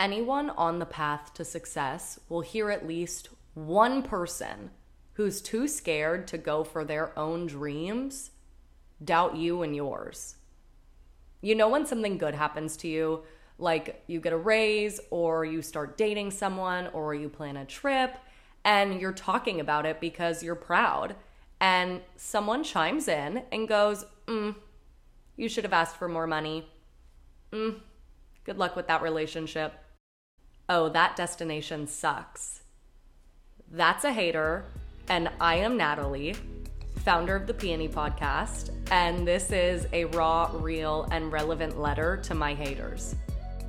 anyone on the path to success will hear at least one person who's too scared to go for their own dreams doubt you and yours. You know, when something good happens to you, like you get a raise, or you start dating someone, or you plan a trip, and you're talking about it because you're proud, and someone chimes in and goes, mm, You should have asked for more money. Mm, good luck with that relationship. Oh, that destination sucks. That's a hater, and I am Natalie founder of the Peony Podcast, and this is a raw, real, and relevant letter to my haters.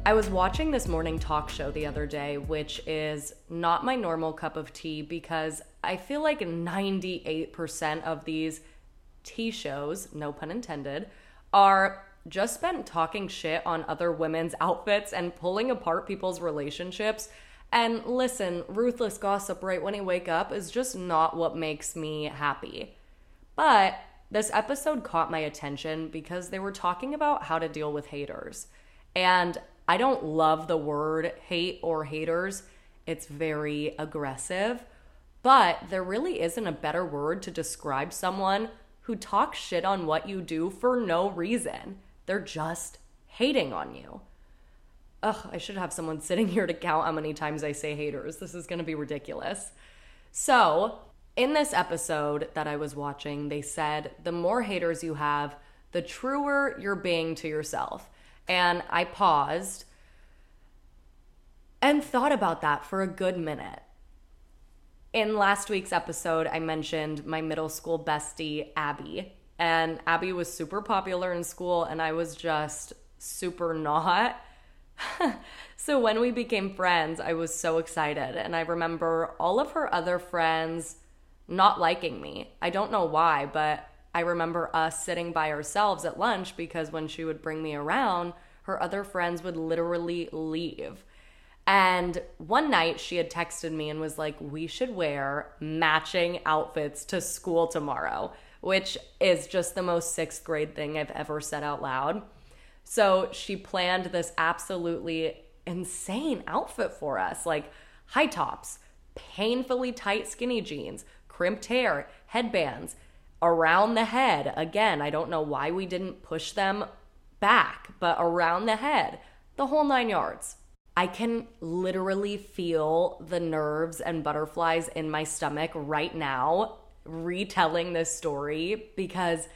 I was watching this morning talk show the other day, which is not my normal cup of tea because I feel like 98% of these tea shows, no pun intended, are just spent talking shit on other women's outfits and pulling apart people's relationships. And listen, ruthless gossip right when you wake up is just not what makes me happy. But this episode caught my attention because they were talking about how to deal with haters. And I don't love the word hate or haters, it's very aggressive. But there really isn't a better word to describe someone who talks shit on what you do for no reason. They're just hating on you. Ugh, I should have someone sitting here to count how many times I say haters. This is gonna be ridiculous. So, in this episode that I was watching, they said the more haters you have, the truer you're being to yourself. And I paused and thought about that for a good minute. In last week's episode, I mentioned my middle school bestie, Abby. And Abby was super popular in school, and I was just super not. so when we became friends, I was so excited. And I remember all of her other friends not liking me. I don't know why, but I remember us sitting by ourselves at lunch because when she would bring me around, her other friends would literally leave. And one night she had texted me and was like, We should wear matching outfits to school tomorrow, which is just the most sixth grade thing I've ever said out loud. So she planned this absolutely insane outfit for us like high tops, painfully tight skinny jeans, crimped hair, headbands around the head. Again, I don't know why we didn't push them back, but around the head, the whole nine yards. I can literally feel the nerves and butterflies in my stomach right now retelling this story because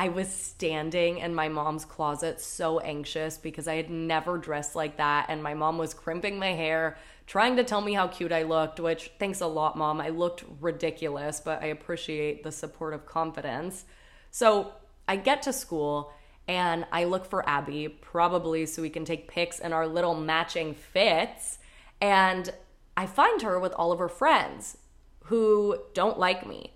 I was standing in my mom's closet so anxious because I had never dressed like that. And my mom was crimping my hair, trying to tell me how cute I looked, which thanks a lot, mom. I looked ridiculous, but I appreciate the support of confidence. So I get to school and I look for Abby, probably so we can take pics in our little matching fits. And I find her with all of her friends who don't like me.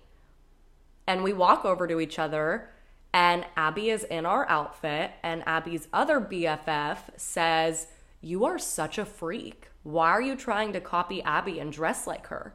And we walk over to each other and Abby is in our outfit, and Abby's other BFF says, You are such a freak. Why are you trying to copy Abby and dress like her?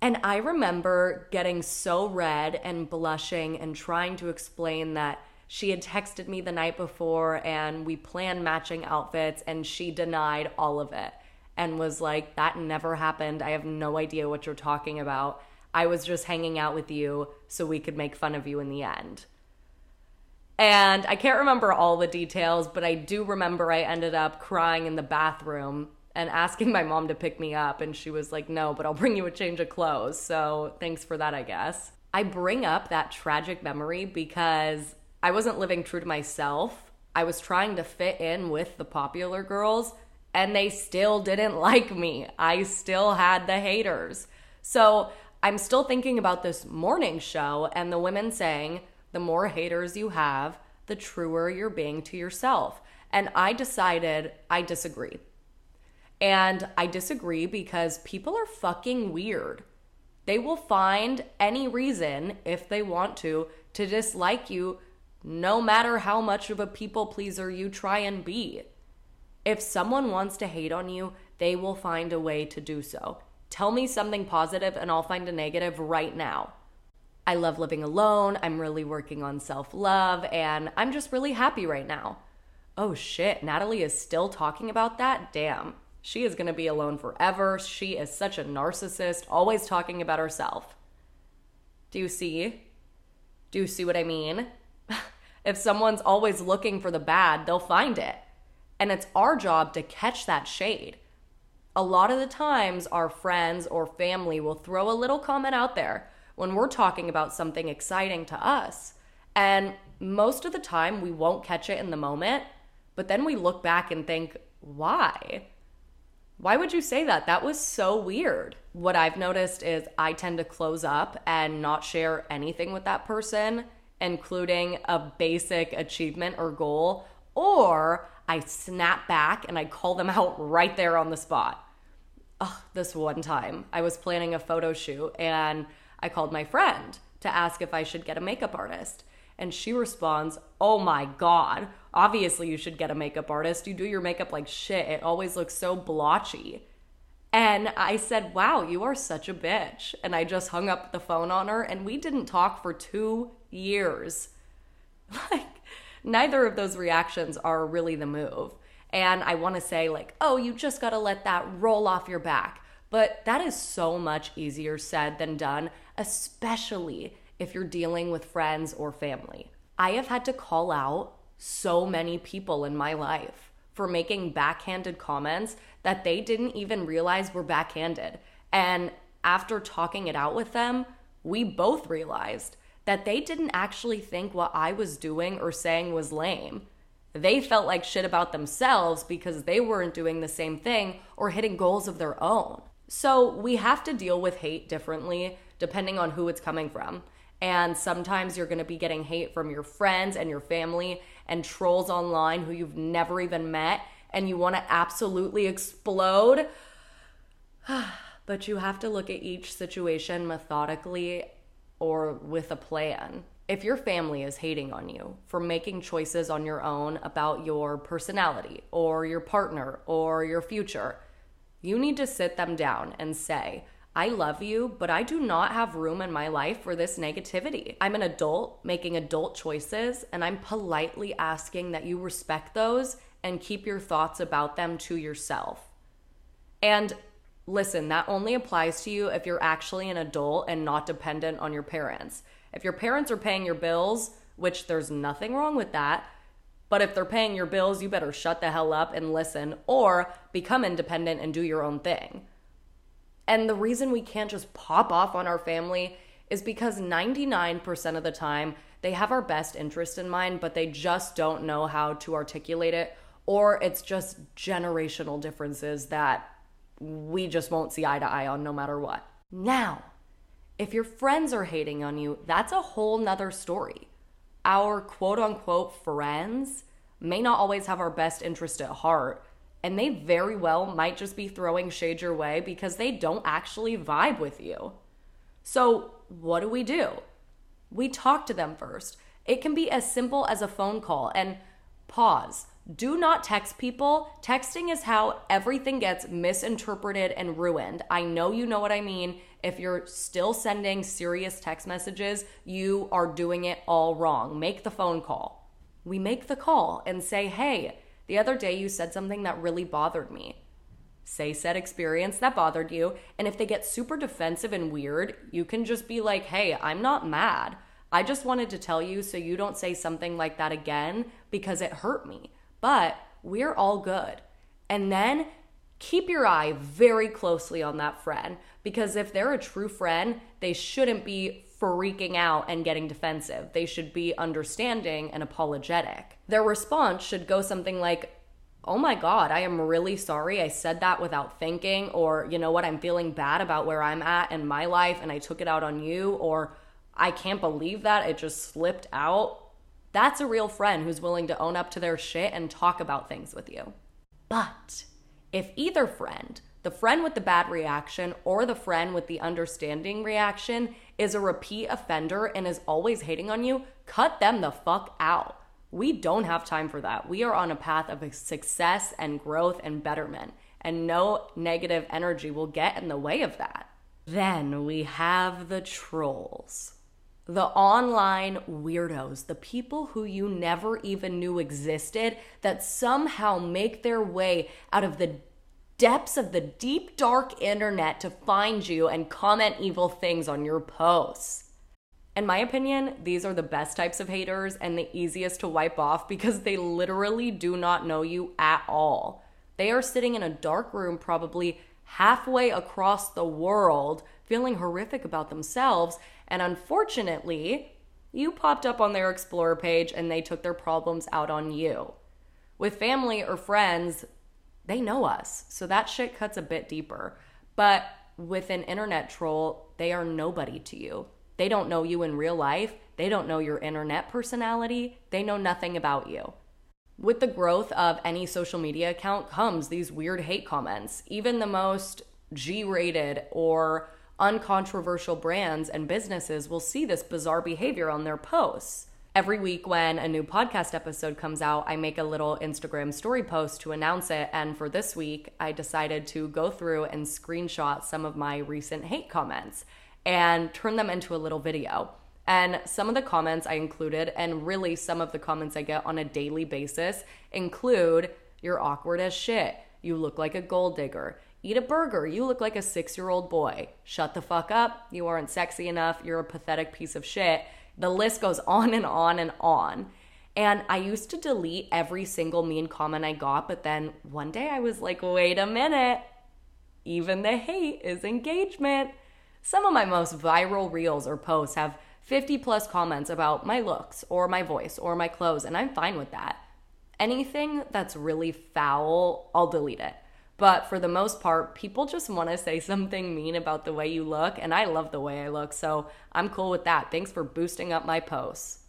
And I remember getting so red and blushing and trying to explain that she had texted me the night before and we planned matching outfits, and she denied all of it and was like, That never happened. I have no idea what you're talking about. I was just hanging out with you so we could make fun of you in the end. And I can't remember all the details, but I do remember I ended up crying in the bathroom and asking my mom to pick me up. And she was like, no, but I'll bring you a change of clothes. So thanks for that, I guess. I bring up that tragic memory because I wasn't living true to myself. I was trying to fit in with the popular girls, and they still didn't like me. I still had the haters. So I'm still thinking about this morning show and the women saying, the more haters you have, the truer you're being to yourself. And I decided I disagree. And I disagree because people are fucking weird. They will find any reason, if they want to, to dislike you, no matter how much of a people pleaser you try and be. If someone wants to hate on you, they will find a way to do so. Tell me something positive and I'll find a negative right now. I love living alone. I'm really working on self love and I'm just really happy right now. oh shit, Natalie is still talking about that? Damn. She is to be alone forever. She is such a narcissist, always talking about herself. Do you see? Do you see what I mean? if someone's always looking for the bad, they'll find it. And it's our job to catch that shade. A lot of the times, our friends or family will throw a little comment out there when we're talking about something exciting to us. And most of the time, we won't catch it in the moment, but then we look back and think, why? Why would you say that? That was so weird. What I've noticed is I tend to close up and not share anything with that person, including a basic achievement or goal, or I snap back and I call them out right there on the spot. Ugh, this one time, I was planning a photo shoot and I called my friend to ask if I should get a makeup artist. And she responds, Oh my God, obviously you should get a makeup artist. You do your makeup like shit. It always looks so blotchy. And I said, Wow, you are such a bitch. And I just hung up the phone on her and we didn't talk for two years. Like, neither of those reactions are really the move. And I want to say, like, oh, you just got to let that roll off your back. But that is so much easier said than done, especially if you're dealing with friends or family. I have had to call out so many people in my life for making backhanded comments that they didn't even realize were backhanded. And after talking it out with them, we both realized that they didn't actually think what I was doing or saying was lame. They felt like shit about themselves because they weren't doing the same thing or hitting goals of their own. So we have to deal with hate differently depending on who it's coming from. And sometimes you're gonna be getting hate from your friends and your family and trolls online who you've never even met and you wanna absolutely explode. but you have to look at each situation methodically or with a plan. If your family is hating on you for making choices on your own about your personality or your partner or your future, you need to sit them down and say, I love you, but I do not have room in my life for this negativity. I'm an adult making adult choices, and I'm politely asking that you respect those and keep your thoughts about them to yourself. And Listen, that only applies to you if you're actually an adult and not dependent on your parents. If your parents are paying your bills, which there's nothing wrong with that, but if they're paying your bills, you better shut the hell up and listen or become independent and do your own thing. And the reason we can't just pop off on our family is because 99% of the time they have our best interest in mind, but they just don't know how to articulate it, or it's just generational differences that we just won't see eye to eye on no matter what. Now, if your friends are hating on you, that's a whole nother story. Our quote unquote friends may not always have our best interest at heart, and they very well might just be throwing shade your way because they don't actually vibe with you. So, what do we do? We talk to them first. It can be as simple as a phone call and pause do not text people. Texting is how everything gets misinterpreted and ruined. I know you know what I mean. If you're still sending serious text messages, you are doing it all wrong. Make the phone call. We make the call and say, hey, the other day you said something that really bothered me. Say said experience that bothered you. And if they get super defensive and weird, you can just be like, hey, I'm not mad. I just wanted to tell you so you don't say something like that again because it hurt me but we're all good. And then keep your eye very closely on that friend because if they're a true friend, they shouldn't be freaking out and getting defensive. They should be understanding and apologetic. Their response should go something like, Oh my God, I am really sorry. I said that without thinking. Or, you know what, I'm feeling bad about where I'm at in my life and I took it out on you. Or, I can't believe that it just slipped out. That's a real friend who's willing to own up to their shit and talk about things with you. But if either friend, the friend with the bad reaction or the friend with the understanding reaction, is a repeat offender and is always hating on you, cut them the fuck out. We don't have time for that. We are on a path of success and growth and betterment, and no negative energy will get in the way of that. Then we have the trolls the online weirdos, the people who you never even knew existed that somehow make their way out of the depths of the deep, dark internet to find you and comment evil things on your posts. In my opinion, these are the best types of haters and the easiest to wipe off because they literally do not know you at all. They are sitting in a dark room, probably halfway across the world, feeling horrific about themselves. And unfortunately, you popped up on their Explorer page and they took their problems out on you. With family or friends, they know us, so that shit cuts a bit deeper. But with an internet troll, they are nobody to you. They don't know you in real life, they don't know your internet personality, they know nothing about you. With the growth of any social media account comes these weird hate comments. Even the most G rated or uncontroversial brands and businesses will see this bizarre behavior on their posts. Every week, when a new podcast episode comes out, I make a little Instagram story post to announce it. And for this week, I decided to go through and screenshot some of my recent hate comments and turn them into a little video. And some of the comments I included, and really some of the comments I get on a daily basis, include You're awkward as shit. You look like a gold digger. Eat a burger. You look like a six year old boy. Shut the fuck up. You aren't sexy enough. You're a pathetic piece of shit. The list goes on and on and on. And I used to delete every single mean comment I got, but then one day I was like, wait a minute. Even the hate is engagement. Some of my most viral reels or posts have 50 plus comments about my looks or my voice or my clothes, and I'm fine with that. Anything that's really foul, I'll delete it. But for the most part, people just want to say something mean about the way you look, and I love the way I look, so I'm cool with that. Thanks for boosting up my posts.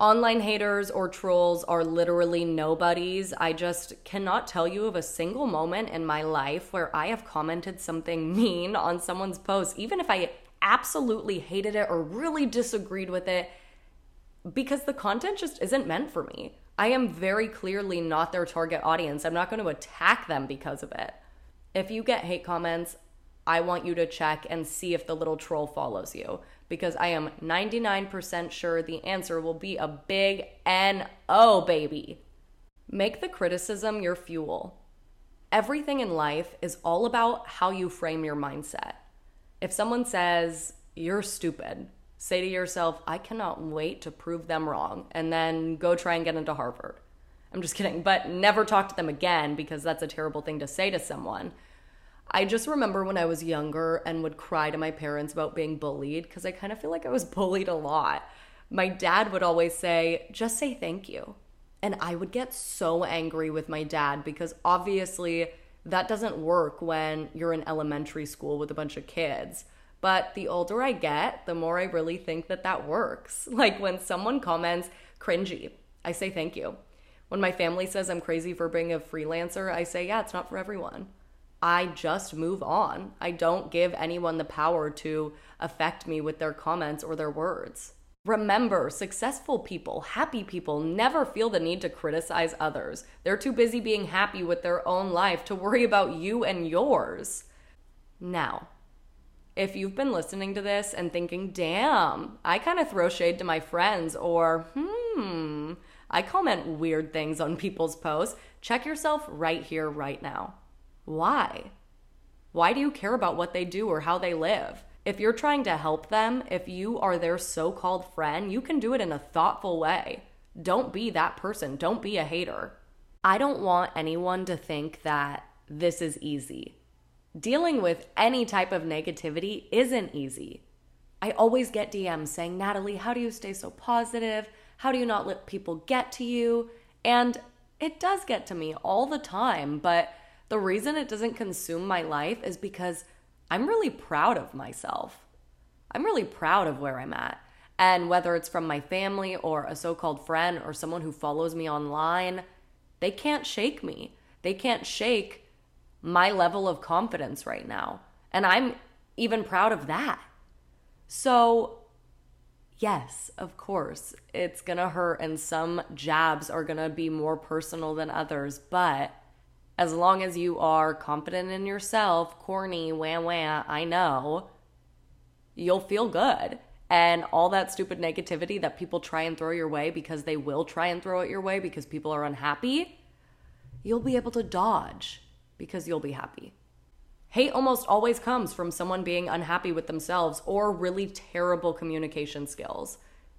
Online haters or trolls are literally nobodies. I just cannot tell you of a single moment in my life where I have commented something mean on someone's post, even if I absolutely hated it or really disagreed with it, because the content just isn't meant for me. I am very clearly not their target audience. I'm not going to attack them because of it. If you get hate comments, I want you to check and see if the little troll follows you because I am 99% sure the answer will be a big NO, baby. Make the criticism your fuel. Everything in life is all about how you frame your mindset. If someone says, you're stupid, say to yourself, I cannot wait to prove them wrong, and then go try and get into Harvard. I'm just kidding, but never talk to them again because that's a terrible thing to say to someone. I just remember when I was younger and would cry to my parents about being bullied because I kind of feel like I was bullied a lot. My dad would always say, just say thank you. And I would get so angry with my dad because obviously that doesn't work when you're in elementary school with a bunch of kids. But the older I get, the more I really think that that works. Like when someone comments cringy, I say thank you. When my family says I'm crazy for being a freelancer, I say, yeah, it's not for everyone. I just move on. I don't give anyone the power to affect me with their comments or their words. Remember, successful people, happy people never feel the need to criticize others. They're too busy being happy with their own life to worry about you and yours. Now, if you've been listening to this and thinking, damn, I kind of throw shade to my friends, or hmm, I comment weird things on people's posts, check yourself right here, right now. Why? Why do you care about what they do or how they live? If you're trying to help them, if you are their so called friend, you can do it in a thoughtful way. Don't be that person. Don't be a hater. I don't want anyone to think that this is easy dealing with any type of negativity isn't easy. I always get DMs saying, Natalie, how do you stay so positive? How do you not let people get to you? And it does get to me all the time, but the reason it doesn't consume my life is because I'm really proud of myself. I'm really proud of where I'm at. And whether it's from my family or a so called friend or someone who follows me online, they can't shake me. They can't shake my level of confidence right now. And I'm even proud of that. So, yes, of course, it's gonna hurt, and some jabs are gonna be more personal than others. But as long as you are confident in yourself, corny, wham wham, I know, you'll feel good. and all that stupid negativity that people try and throw your way because they will try and throw it your way because people are unhappy, you'll be able to dodge because you'll be happy. Hate almost always comes from someone being unhappy with themselves or really terrible communication skills.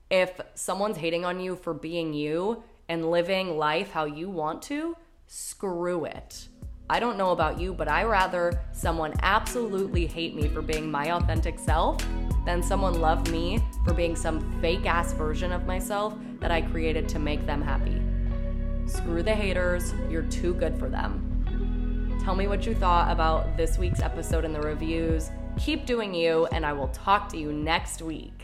If someone's hating on you for being you and living life how you want to, screw it. I don't know about you, but I rather someone absolutely hate me for being my authentic self than someone love me for being some fake ass version of myself that I created to make them happy. Screw the haters, you're too good for them. Tell me what you thought about this week's episode in the reviews. Keep doing you, and I will talk to you next week.